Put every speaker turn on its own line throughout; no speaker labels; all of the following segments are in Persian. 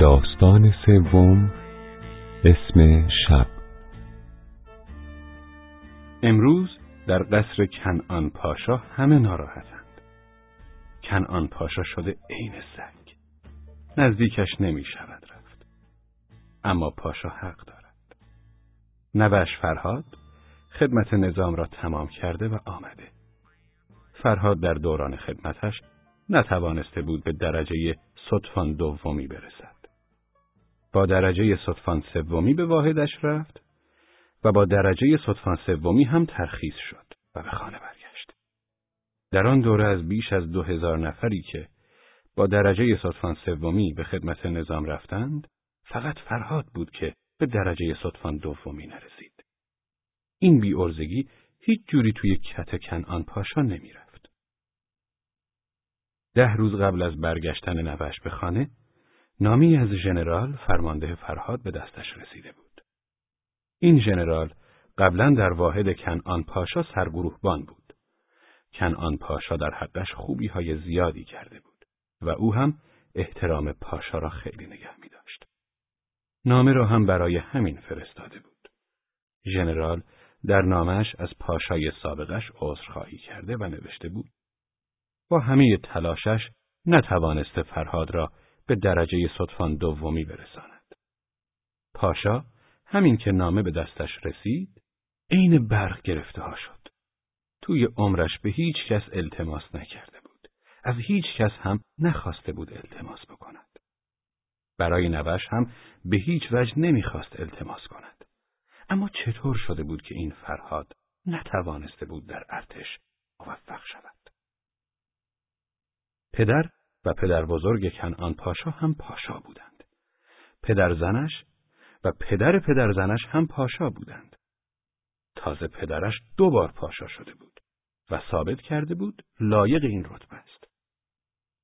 داستان سوم اسم شب.
امروز در قصر کنعان پاشا همه ناراحتند. کنعان پاشا شده عین سگ. نزدیکش نمی شود رفت. اما پاشا حق دارد. نوش فرهاد خدمت نظام را تمام کرده و آمده. فرهاد در دوران خدمتش نتوانسته بود به درجه صدفان دومی برسد. با درجه صدفان سومی به واحدش رفت و با درجه صدفان سومی هم ترخیص شد و به خانه برگشت. در آن دوره از بیش از دو هزار نفری که با درجه صدفان سومی به خدمت نظام رفتند، فقط فرهاد بود که به درجه صدفان دومی نرسید. این بی ارزگی هیچ جوری توی کت کنعان پاشا نمی رفت. ده روز قبل از برگشتن نوش به خانه، نامی از ژنرال فرمانده فرهاد به دستش رسیده بود. این ژنرال قبلا در واحد کنعان پاشا سرگروهبان بود. کنعان پاشا در حقش خوبی های زیادی کرده بود و او هم احترام پاشا را خیلی نگه می داشت. نامه را هم برای همین فرستاده بود. ژنرال در نامش از پاشای سابقش عذرخواهی کرده و نوشته بود. با همه تلاشش نتوانسته فرهاد را به درجه صدفان دومی برساند. پاشا همین که نامه به دستش رسید، عین برق گرفته ها شد. توی عمرش به هیچ کس التماس نکرده بود. از هیچ کس هم نخواسته بود التماس بکند. برای نوش هم به هیچ وجه نمی‌خواست التماس کند. اما چطور شده بود که این فرهاد نتوانسته بود در ارتش موفق شود؟ پدر و پدر بزرگ کنعان پاشا هم پاشا بودند. پدر زنش و پدر پدر زنش هم پاشا بودند. تازه پدرش دو بار پاشا شده بود و ثابت کرده بود لایق این رتبه است.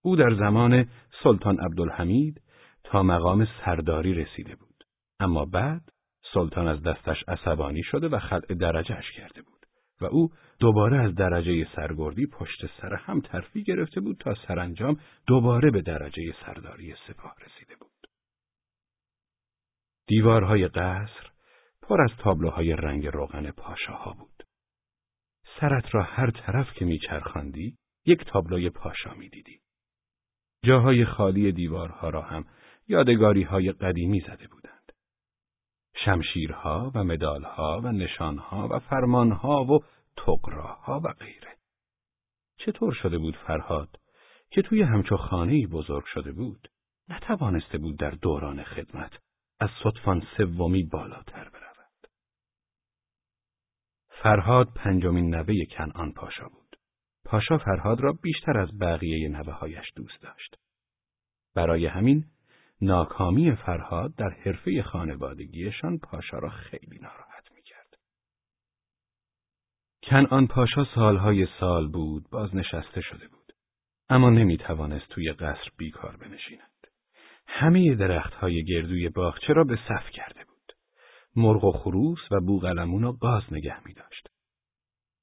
او در زمان سلطان عبدالحمید تا مقام سرداری رسیده بود. اما بعد سلطان از دستش عصبانی شده و خلع درجهش کرده بود. و او دوباره از درجه سرگردی پشت سر هم ترفی گرفته بود تا سرانجام دوباره به درجه سرداری سپاه رسیده بود. دیوارهای قصر پر از تابلوهای رنگ روغن پاشاها بود. سرت را هر طرف که میچرخاندی یک تابلوی پاشا می‌دیدی. جاهای خالی دیوارها را هم یادگاری های قدیمی زده بودند. شمشیرها و مدالها و نشانها و فرمانها و تقراها و غیره. چطور شده بود فرهاد که توی همچو خانه‌ای بزرگ شده بود نتوانسته بود در دوران خدمت از صدفان سومی بالاتر برود. فرهاد پنجمین نوه کنعان پاشا بود. پاشا فرهاد را بیشتر از بقیه نوههایش دوست داشت. برای همین ناکامی فرهاد در حرفه خانوادگیشان پاشا را خیلی ناراحت. کنعان پاشا سالهای سال بود بازنشسته شده بود. اما نمی توانست توی قصر بیکار بنشیند. همه درختهای گردوی باغچه را به صف کرده بود. مرغ و خروس و بوغلمون و گاز نگه می داشت.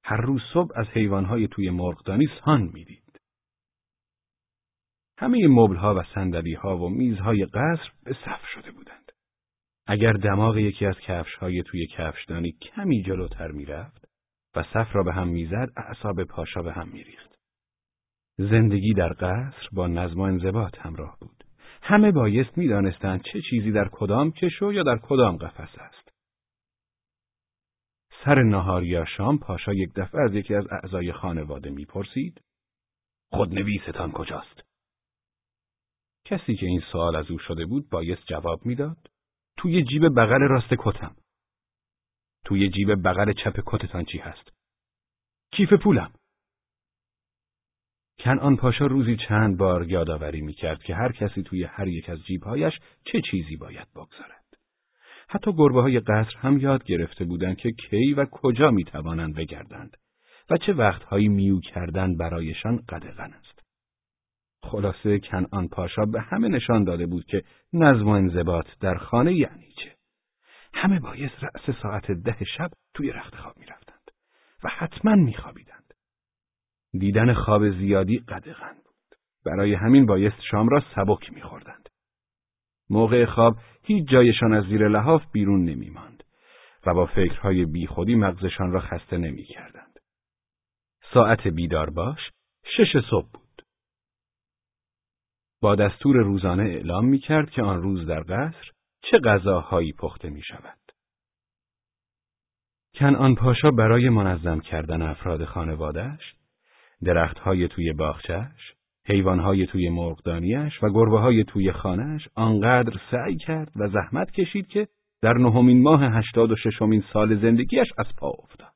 هر روز صبح از حیوانهای توی مرغدانی سان می‌دید. همه مبلها و ها و میزهای قصر به صف شده بودند. اگر دماغ یکی از کفشهای توی کفشدانی کمی جلوتر می‌رفت و صف را به هم می‌زد اعصاب پاشا به هم میریخت. زندگی در قصر با نظم و انضباط همراه بود. همه بایست می‌دانستند چه چیزی در کدام کشو یا در کدام قفس است. سر نهار یا شام پاشا یک دفعه از یکی از اعضای خانواده می‌پرسید خودنویستان کجاست؟ کسی که این سوال از او شده بود بایست جواب می‌داد توی جیب بغل راست کتم توی جیب بغل چپ کتتان چی هست؟ کیف پولم. کنعان پاشا روزی چند بار یادآوری می‌کرد که هر کسی توی هر یک از جیبهایش چه چیزی باید بگذارد. حتی گربه های قصر هم یاد گرفته بودند که کی و کجا می‌توانند بگردند و چه وقتهایی میو کردن برایشان قدغن است. خلاصه کنعان پاشا به همه نشان داده بود که نظم و انضباط در خانه یعنی چه. همه بایست رأس ساعت ده شب توی رخت خواب می رفتند و حتما می خوابیدند. دیدن خواب زیادی قدغن بود. برای همین بایست شام را سبک می خوردند. موقع خواب هیچ جایشان از زیر لحاف بیرون نمی ماند و با فکرهای بیخودی مغزشان را خسته نمی کردند. ساعت بیدار باش شش صبح بود. با دستور روزانه اعلام می کرد که آن روز در قصر چه غذاهایی پخته می شود. کنعان پاشا برای منظم کردن افراد خانوادهش درختهای توی باغچهش، حیوانهای توی مرغدانیش و گربه های توی خانهش آنقدر سعی کرد و زحمت کشید که در نهمین ماه هشتاد و ششمین سال زندگیش از پا افتاد.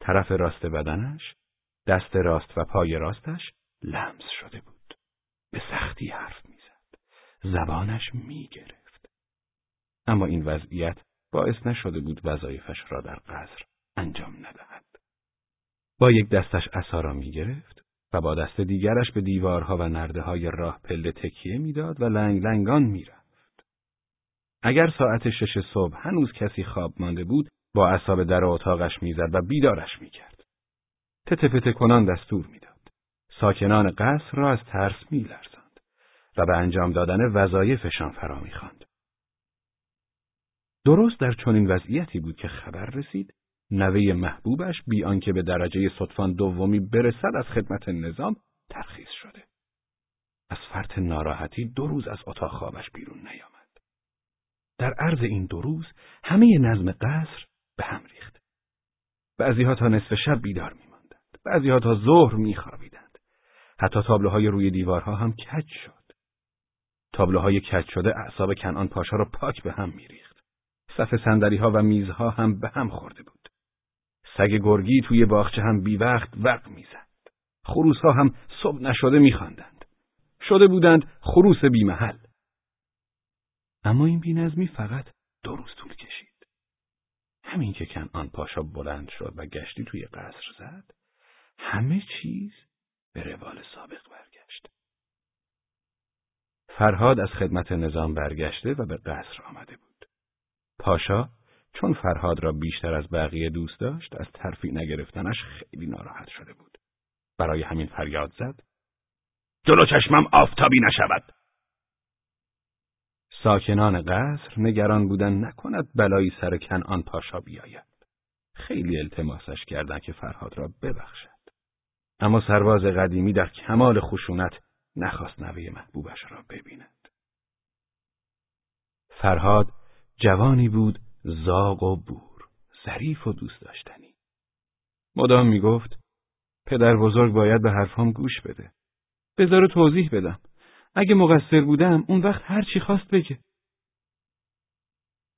طرف راست بدنش، دست راست و پای راستش لمس شده بود. به سختی حرف می‌زد. زبانش می‌گرفت. اما این وضعیت باعث نشده بود وظایفش را در قصر انجام ندهد. با یک دستش عصا را می گرفت و با دست دیگرش به دیوارها و نرده های راه پله تکیه می‌داد و لنگ لنگان می‌رفت. اگر ساعت شش صبح هنوز کسی خواب مانده بود با عصا در اتاقش می‌زد و بیدارش می‌کرد. تته کنان دستور می‌داد. ساکنان قصر را از ترس میلرزاند و به انجام دادن وظایفشان فرا می‌خواند. درست در چنین وضعیتی بود که خبر رسید نوه محبوبش بی آنکه به درجه صدفان دومی برسد از خدمت نظام ترخیص شده. از فرط ناراحتی دو روز از اتاق خوابش بیرون نیامد. در عرض این دو روز همه نظم قصر به هم ریخت. بعضیها تا نصف شب بیدار میماندند. بعضیها تا ظهر میخوابیدند. حتی تابلوهای روی دیوارها هم کج شد. تابلوهای کج شده اعصاب کنعان پاشا را پاک به هم میریخت. صف ها و میزها هم به هم خورده بود. سگ گرگی توی باغچه هم بی وقت وق می‌زد. خروس ها هم صبح نشده میخواندند. شده بودند خروس بی محل. اما این بینظمی فقط دو روز طول کشید. همین که کنعان پاشا بلند شد و گشتی توی قصر زد، همه چیز به روال سابق برگشت. فرهاد از خدمت نظام برگشته و به قصر آمده بود. پاشا چون فرهاد را بیشتر از بقیه دوست داشت از ترفی نگرفتنش خیلی ناراحت شده بود. برای همین فریاد زد. جلو چشمم آفتابی نشود. ساکنان قصر نگران بودن نکند بلایی سر کنعان پاشا بیاید. خیلی التماسش کردند که فرهاد را ببخشد. اما سرباز قدیمی در کمال خشونت نخواست نوه محبوبش را ببیند. فرهاد جوانی بود زاغ و بور، ظریف و دوست داشتنی. مدام می‌گفت پدر بزرگ باید به حرفام گوش بده. بذار توضیح بدم. اگه مقصر بودم اون وقت هر چی خواست بگه.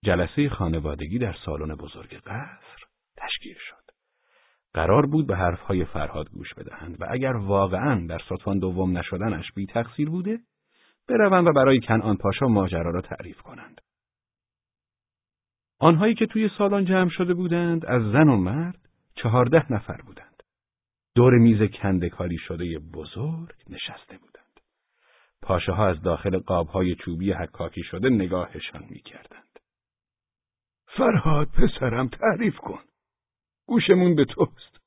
جلسه خانوادگی در سالن بزرگ قصر تشکیل شد. قرار بود به حرفهای فرهاد گوش بدهند و اگر واقعا در سطفان دوم نشدنش بی تقصیر بوده، بروند و برای کنعان پاشا ماجرا را تعریف کنند. آنهایی که توی سالن جمع شده بودند از زن و مرد چهارده نفر بودند. دور میز کندکاری شده بزرگ نشسته بودند. پاشاها از داخل قابهای چوبی حکاکی شده نگاهشان می‌کردند. فرهاد پسرم تعریف کن. گوشمون به توست.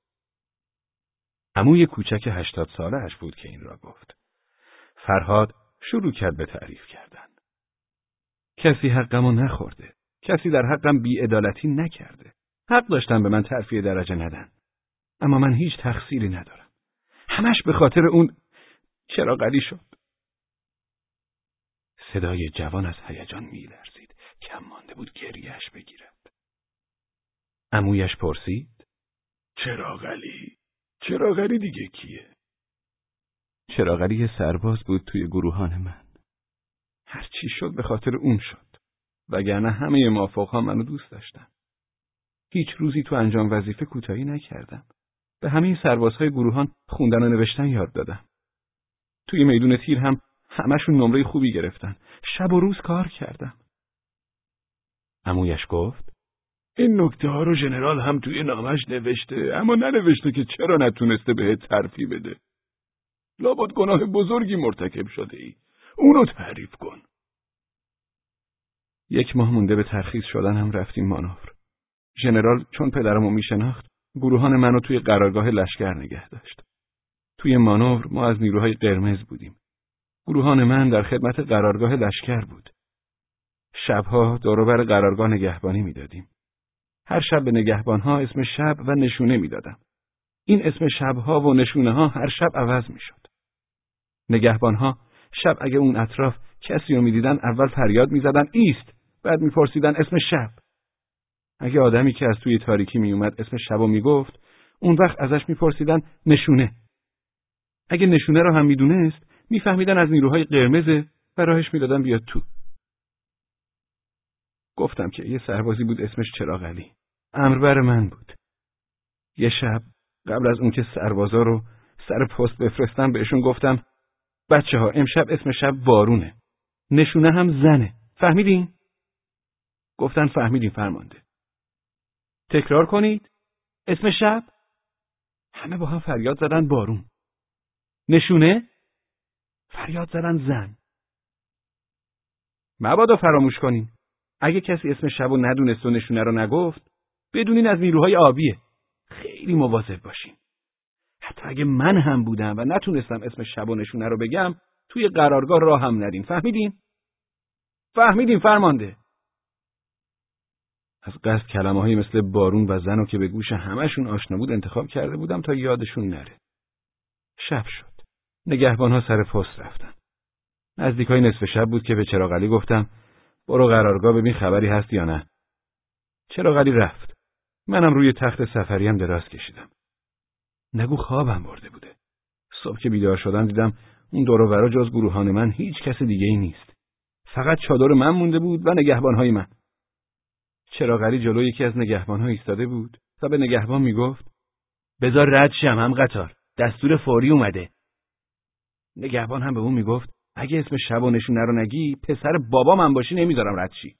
عموی کوچک هشتاد ساله اش بود که این را گفت. فرهاد شروع کرد به تعریف کردن. کسی حقمو نخورده. کسی در حقم بیعدالتی نکرده. حق داشتن به من ترفیه درجه ندن. اما من هیچ تقصیری ندارم. همش به خاطر اون چرا قلی شد. صدای جوان از هیجان میلرزید. کم مانده بود گریهش بگیرد. امویش پرسید. چراغلی؟ چراغلی دیگه کیه؟ چراغلی سرباز بود توی گروهان من. هرچی شد به خاطر اون شد. وگرنه همه موافقها منو دوست داشتن. هیچ روزی تو انجام وظیفه کوتاهی نکردم. به همه سربازهای گروهان خوندن و نوشتن یاد دادم. توی میدون تیر هم همشون نمره خوبی گرفتن. شب و روز کار کردم. امویش گفت این نکته ها رو ژنرال هم توی نامش نوشته اما ننوشته که چرا نتونسته بهت ترفی بده. لابد گناه بزرگی مرتکب شده ای. اونو تعریف کن. یک ماه مونده به ترخیص شدن رفتیم مانور. ژنرال چون پدرمو میشناخت گروهان منو توی قرارگاه لشکر نگه داشت. توی مانور ما از نیروهای قرمز بودیم. گروهان من در خدمت قرارگاه لشکر بود. شبها دوروبر قرارگاه نگهبانی می‌دادیم. هر شب به نگهبانها اسم شب و نشونه می‌دادم. این اسم شبها و نشونه ها هر شب عوض می‌شد. نگهبانها شب اگه اون اطراف کسی رو می‌دیدن اول فریاد می‌زدن ایست بعد میپرسیدن اسم شب. اگه آدمی که از توی تاریکی میومد اسم شب و می‌گفت اون وقت ازش میپرسیدن نشونه. اگه نشونه رو هم می‌دونست میفهمیدن از نیروهای قرمزه و راهش می‌دادن بیاد تو. گفتم که یه سربازی بود اسمش چراغلی. امربر من بود. یه شب قبل از اون که سربازا رو سر پست بفرستم بهشون گفتم بچه ها امشب اسم شب بارونه. نشونه هم زنه. فهمیدین؟ گفتن فهمیدیم فرمانده. تکرار کنید. اسم شب؟ همه با هم فریاد زدن بارون. نشونه؟ فریاد زدن زن. مبادا فراموش کنین. اگه کسی اسم شب و ندونست و نشونه رو نگفت، بدونین از نیروهای آبیه. خیلی مواظب باشین. حتی اگه من هم بودم و نتونستم اسم شب و رو بگم، توی قرارگاه راه هم ندین. فهمیدین؟ فهمیدین فرمانده. از قصد کلمه مثل بارون و زن و که به گوش همشون آشنا بود انتخاب کرده بودم تا یادشون نره. شب شد. نگهبان ها سر پست رفتن. نزدیک های نصف شب بود که به چراغلی گفتم برو قرارگاه ببین خبری هست یا نه. چراغلی رفت. منم روی تخت سفریم دراز کشیدم. نگو خوابم برده بوده. صبح که بیدار شدم دیدم اون دور و جز گروهان من هیچ کس دیگه ای نیست. فقط چادر من مونده بود و نگهبانهای من. چراغلی جلو یکی از نگهبانها ایستاده بود و به نگهبان می‌گفت بذار رد شم هم قطار دستور فوری اومده نگهبان هم به اون می‌گفت اگه اسم شب و نشونه رو نگی پسر بابا من باشی نمی‌ذارم رد شی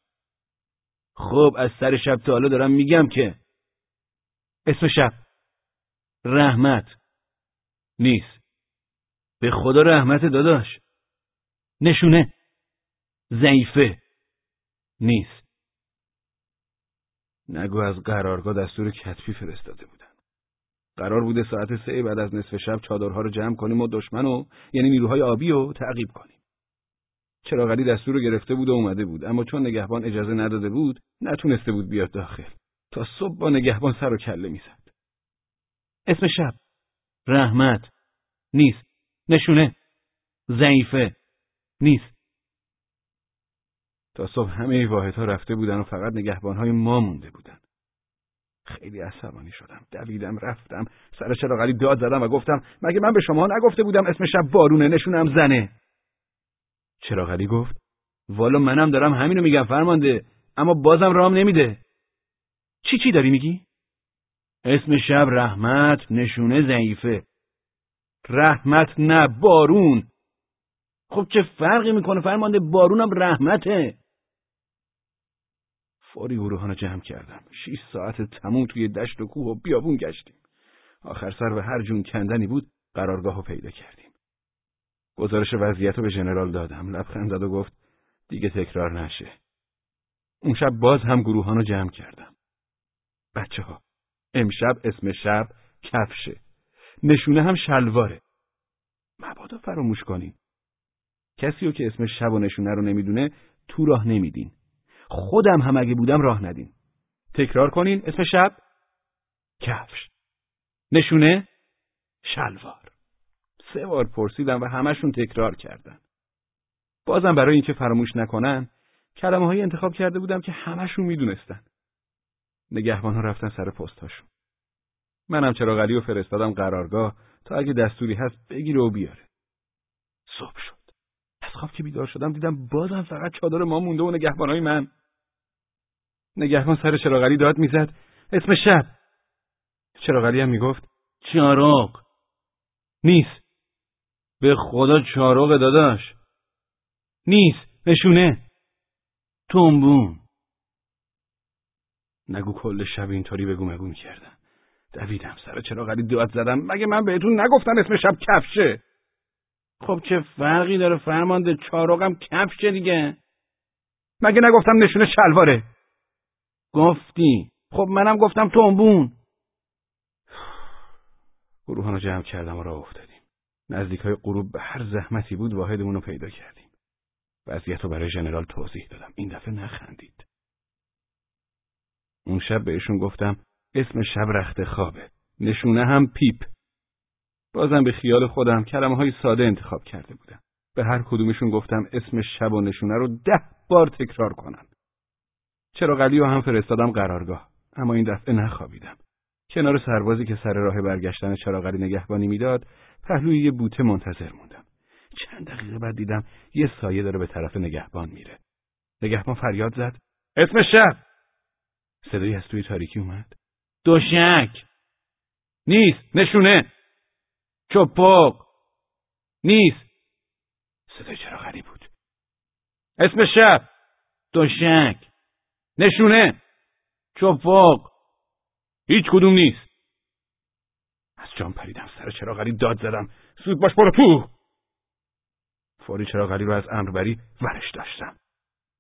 خب از سر شب تا حالا دارم میگم که اسم شب. رحمت. نیست. به خدا رحمت داداش. نشونه. ضعیفه. نیست. نگو از قرارگاه دستور کتفی فرستاده بودن. قرار بوده ساعت سه بعد از نصف شب چادرها رو جمع کنیم و دشمن یعنی نیروهای آبی رو تعقیب کنیم. چراغلی دستور رو گرفته بود و اومده بود. اما چون نگهبان اجازه نداده بود نتونسته بود بیاد داخل. تا صبح با نگهبان سر و کله می‌زد. اسم شب. رحمت. نیست. نشونه. ضعیفه. نیست. تا صبح همه واحدها رفته بودن و فقط نگهبانهای ما مونده بودن. خیلی عصبانی شدم. دویدم رفتم. سر چراغلی داد زدم و گفتم مگه من به شما نگفته بودم اسم شب بارونه نشونم زنه؟ چراغلی گفت؟ والا منم دارم همینو میگم فرمانده. اما بازم رام نمیده. چی چی داری میگی؟ اسم شب رحمت نشونه ضعیفه. رحمت نه بارون. خب چه فرقی می‌کنه؟ فرمانده بارونم رحمته. فوری گروهان جمع کردم. شیش ساعت تموم توی دشت و کوه و بیابون گشتیم. آخر سر به هر جون کندنی بود قرارگاه پیدا کردیم. گزارش وضعیت رو به ژنرال دادم. لبخند زد و گفت دیگه تکرار نشه. اون شب باز هم گروهان رو جمع کردم. بچه ها امشب اسم شب کفشه. نشونه هم شلواره. مبادا فراموش کنین. کسی رو که اسم شب و نشونه رو نمی‌دونه تو راه نمیدین. خودم هم اگه بودم راه ندین. تکرار کنین اسم شب کفش. نشونه شلوار. سه بار پرسیدم و همشون تکرار کردن. بازم برای اینکه فراموش نکنن کلمه های انتخاب کرده بودم که همشون می‌دونستن. نگهبان ها رفتن سر پستاشون منم چراغلی و فرستادم قرارگاه تا اگه دستوری هست بگیره و بیاره. صبح شد. از خواب که بیدار شدم دیدم بازم فقط چادر ما مونده و نگهبانهای من. نگهبان سر چراغلی داد می‌زد. اسم شب. چراغلی هم می‌گفت چاروق نیست. به خدا چاروق داداش. نیست. نشونه تومبون نگو کل شب اینطوری بگو مگو می‌کردم. دویدم سر چراغلی داد زدم. مگه من بهتون نگفتم اسم شب کفشه؟ خب چه فرقی داره فرمانده چاروغم کفشه دیگه. مگه نگفتم نشونه شلواره؟ گفتی. خب منم گفتم تنبون. گروهان رو جمع کردم و راه افتادیم. نزدیک های غروب به هر زحمتی بود واحدمون رو پیدا کردیم. وضعیت رو برای ژنرال توضیح دادم. این دفعه نخندید. اون شب بهشون گفتم اسم شب رخت خوابه. نشونه هم پیپ. بازم به خیال خودم کلمه های ساده انتخاب کرده بودم. به هر کدومشون گفتم اسم شب و نشونه رو ده بار تکرار کنن. چراغلی و هم فرستادم قرارگاه. اما این دفعه نخوابیدم. کنار سربازی که سر راه برگشتن چراغلی نگهبانی می‌داد، پهلوی یه بوته منتظر موندم. چند دقیقه بعد دیدم یه سایه داره به طرف نگهبان میره. نگهبان فریاد زد. اسم شب! صدایی از توی تاریکی اومد. دوشک! نیست! نشونه! چپق! نیست! صدای چراغلی بود. اسم شب! دوشک! نشونه! چپق! هیچ کدوم نیست. از جام پریدم سر چراغلی داد زدم. سود باش برو تو! فوری چراغلی رو از امربری ورش داشتم.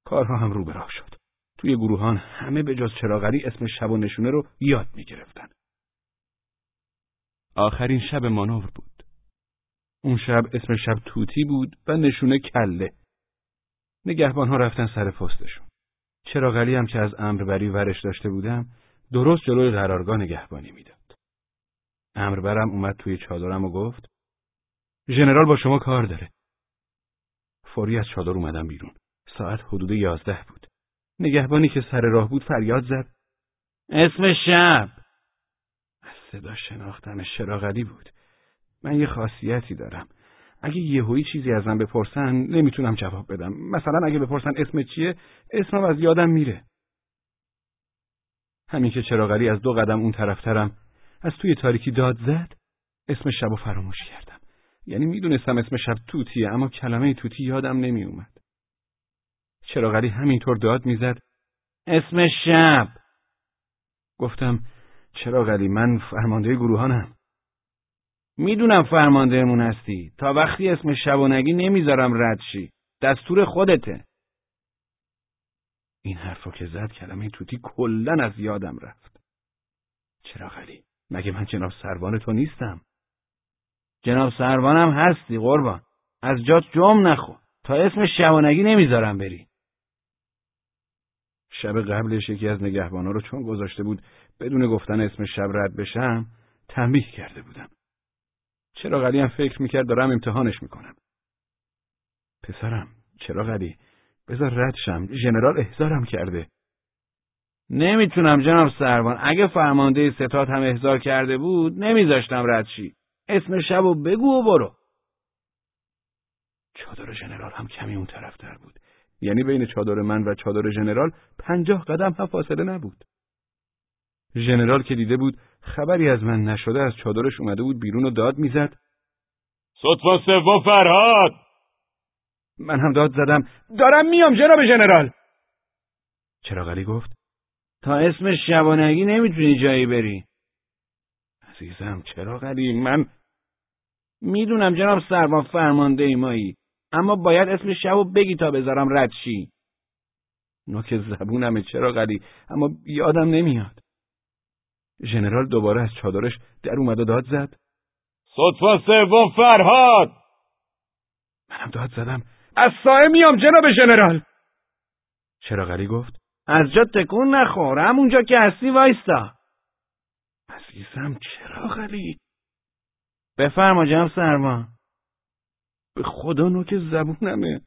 کارها هم رو به راه شد. توی گروهان همه به جز چراغلی اسم شب و نشونه رو یاد می گرفتن. آخرین شب مانور بود. اون شب اسم شب توتی بود و نشونه کله. نگهبان ها رفتن سر پستشون. چراغلی هم که از امربری ورش داشته بودم درست جلوی قرارگاه نگهبانی می‌داد. امربرم اومد توی چادرم و گفت ژنرال با شما کار داره. فوری از چادر اومدم بیرون. ساعت حدود یازده بود. نگهبانی که سر راه بود فریاد زد. اسم شب. از صدا شناختمش شراغلی بود. من یه خاصیتی دارم. اگه یهویی چیزی ازم بپرسن نمی‌تونم جواب بدم. مثلا اگه بپرسن اسم چیه اسمم از یادم میره. همین که چراغلی از دو قدم اون طرفترم از توی تاریکی داد زد اسم شب و فراموش کردم. یعنی می‌دونستم اسم شب توتیه اما کلمه توتی یادم نمیومد. چراغلی همینطور داد می‌زد. اسم شب. گفتم چراغلی من فرمانده گروهانم. می‌دونم فرماندهمون هستی. تا وقتی اسم شب و نگی نمی‌ذارم رد شی. دستور خودته. این حرفو که زد کلمه توتی کلا از یادم رفت. چراغلی مگه من جناب سروان تو نیستم؟ جناب سروانم هستی قربان. از جات جم نخو تا اسم شبانگی نمی‌ذارم بری. شب قبلش یکی از نگهبانا رو چون گذاشته بود بدون گفتن اسم شب رد بشم تنبیه کرده بودم. چرا غلی هم فکر می‌کرد دارم امتحانش می‌کنم. پسرم چرا غلی بذار رد شم ژنرال احضارم کرده. نمی‌تونم جناب سروان اگه فرمانده ستاد هم احضار کرده بود نمیذاشتم رد شی. اسم شب و بگو و برو. چادر ژنرال هم کمی اون طرف در بود. یعنی بین چادر من و چادر ژنرال پنجاه قدم هم فاصله نبود. ژنرال که دیده بود خبری از من نشده از چادرش اومده بود بیرون و داد می‌زد.
صدفا سوم فرهاد
من هم داد زدم دارم میام جناب ژنرال. چراغلی گفت تا اسم شبانگی نمی‌تونی جایی بری. عزیزم چراغلی من می‌دونم جناب سرما فرمانده ایمایی اما باید اسم شبو بگی تا بذارم رد شی. نوک زبونمه چرا قلی اما یادم نمیاد. ژنرال دوباره از چادرش در اومد و داد زد.
صدفا سوم فرهاد
منم داد زدم. از سایه میام جناب ژنرال. چراغلی گفت از جا تکون نخور همونجا که هستی وایستا. عزیزم چراغلی بفرما جناب سرما به خدا نوک زبونمه.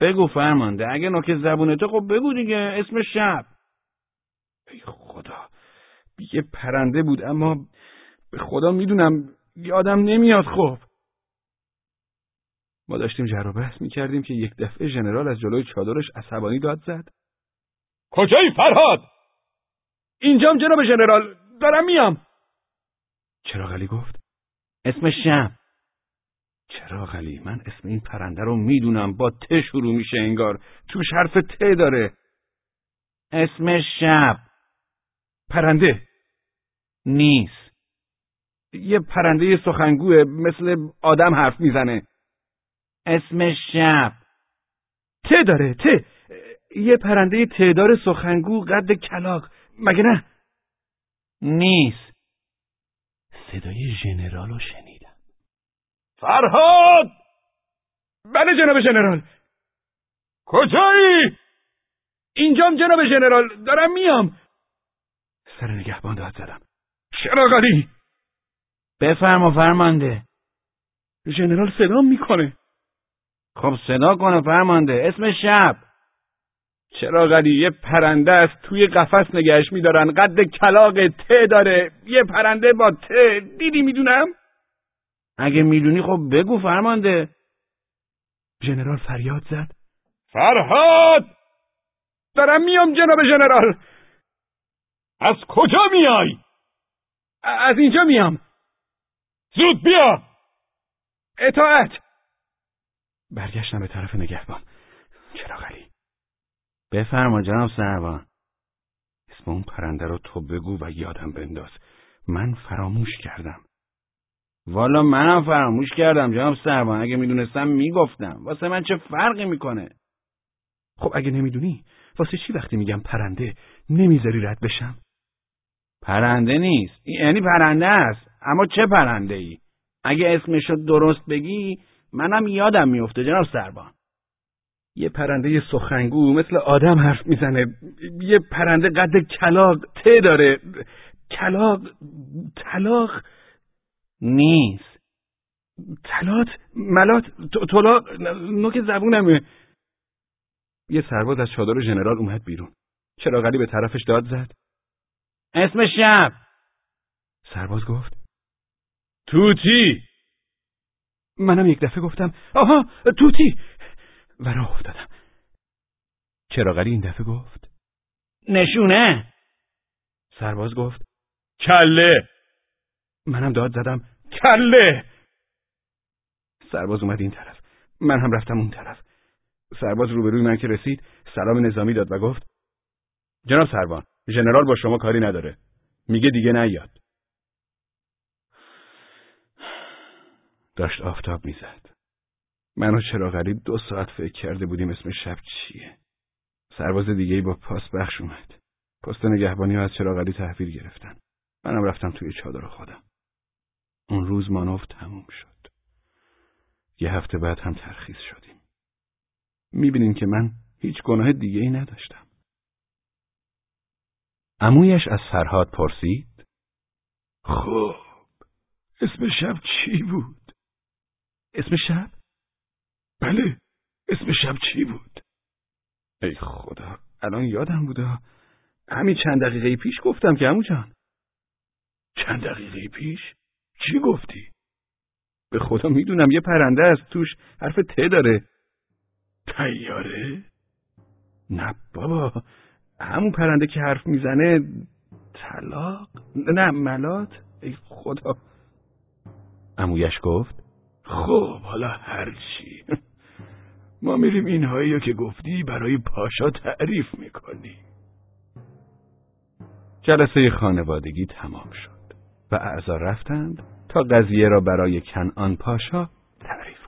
بگو فرمانده اگه نوک زبونته خب بگو دیگه اسم شب. ای خدا یه پرنده بود اما به خدا می‌دونم یادم نمیاد خب. ما داشتیم جر و بحث می‌کردیم که یک دفعه ژنرال از جلوی چادرش عصبانی داد زد.
کجایی فرهاد؟
اینجام جناب ژنرال دارم میام. چراغلی گفت اسم شب. چرا غلی؟ من اسم این پرنده رو می‌دونم. با ت شروع میشه انگار. توش حرف ت داره. اسم شب. پرنده. نیست. یه پرنده سخنگوه مثل آدم حرف می‌زنه. اسم شب. ت داره. ت. یه پرنده تعدار سخنگو قد کلاق مگه نه؟ نیست. صدای ژنرال رو شنید.
فرهاد!
بله جناب ژنرال
کجایی؟
اینجام جناب ژنرال دارم میام. سر نگهبان داد زدم. شراغلی
بفرما فرمانده.
ژنرال صدا می‌کنه.
خب صدا کنه فرمانده. اسم شب.
چراغلی یه پرنده است توی قفس نگهش میدارن. قد کلاق ته داره. یه پرنده با ته دیدی می‌دونم؟
اگه می‌دونی خب بگو فرمانده.
ژنرال فریاد زد.
فرهاد!
دارم میام جناب ژنرال
از کجا میای؟
از اینجا میام.
زود بیا!
اطاعت! برگشتم به طرف نگهبان. چراغلی
بفرما جناب سربان
اسم اون پرنده رو تو بگو و یادم بنداز. من فراموش کردم.
والا منم فراموش کردم جناب سربان اگه می‌دونستم می‌گفتم. واسه من چه فرقی می‌کنه؟
خب اگه نمی‌دونی واسه چی وقتی میگم پرنده نمی‌ذاری رد بشم؟
پرنده نیست. یعنی پرنده است. اما چه پرنده ای اگه اسمشو درست بگی منم یادم میفته جناب سربان
یه پرنده سخنگو مثل آدم حرف می‌زنه. یه پرنده قد کلاق ته داره. کلاق طلاق.
نیست.
تلات ملات طلاق نوک زبونمه. یه سرباز از چادر ژنرال اومد بیرون. چراغلی به طرفش داد زد.
اسم شب.
سرباز گفت.
توتی.
منم یک دفعه گفتم. آها توتی. و راه افتادم. چراغلی این دفعه گفت.
نشونه.
سرباز گفت.
کله.
منم داد زدم. کله! سرباز اومد این طرف. من هم رفتم اون طرف. سرباز روبروی من که رسید سلام نظامی داد و گفت جناب سربان ژنرال با شما کاری نداره. میگه دیگه نیاد. داشت آفتاب می‌زد. من و چراغلی دو ساعت فکر کرده بودیم اسم شب چیه. سرباز دیگه با پاس بخش اومد. پست نگهبانی ها از چراغلی تحویل گرفتن. منم رفتم توی چادر خودم. اون روز مانوف تموم شد یه هفته بعد هم ترخیص شدیم می‌بینین که من هیچ گناه دیگه ای نداشتم امویش از فرهاد پرسید خب اسم شب چی بود؟ اسم شب؟ بله اسم شب چی بود؟ ای خدا الان یادم بوده همین چند دقیقه پیش گفتم که امو جان چند دقیقه پیش؟ چی گفتی؟ به خدا می‌دونم یه پرنده از توش حرف ت داره. تیاره؟ نه بابا همون پرنده که حرف می‌زنه طلاق؟ نه ملات؟ ای خدا. امویش گفت خب حالا هرچی ما میریم اینهایی که گفتی برای پاشا تعریف می‌کنی. جلسه خانوادگی تمام شد. اعضا رفتند تا قضیه را برای کنعان پاشا تعریف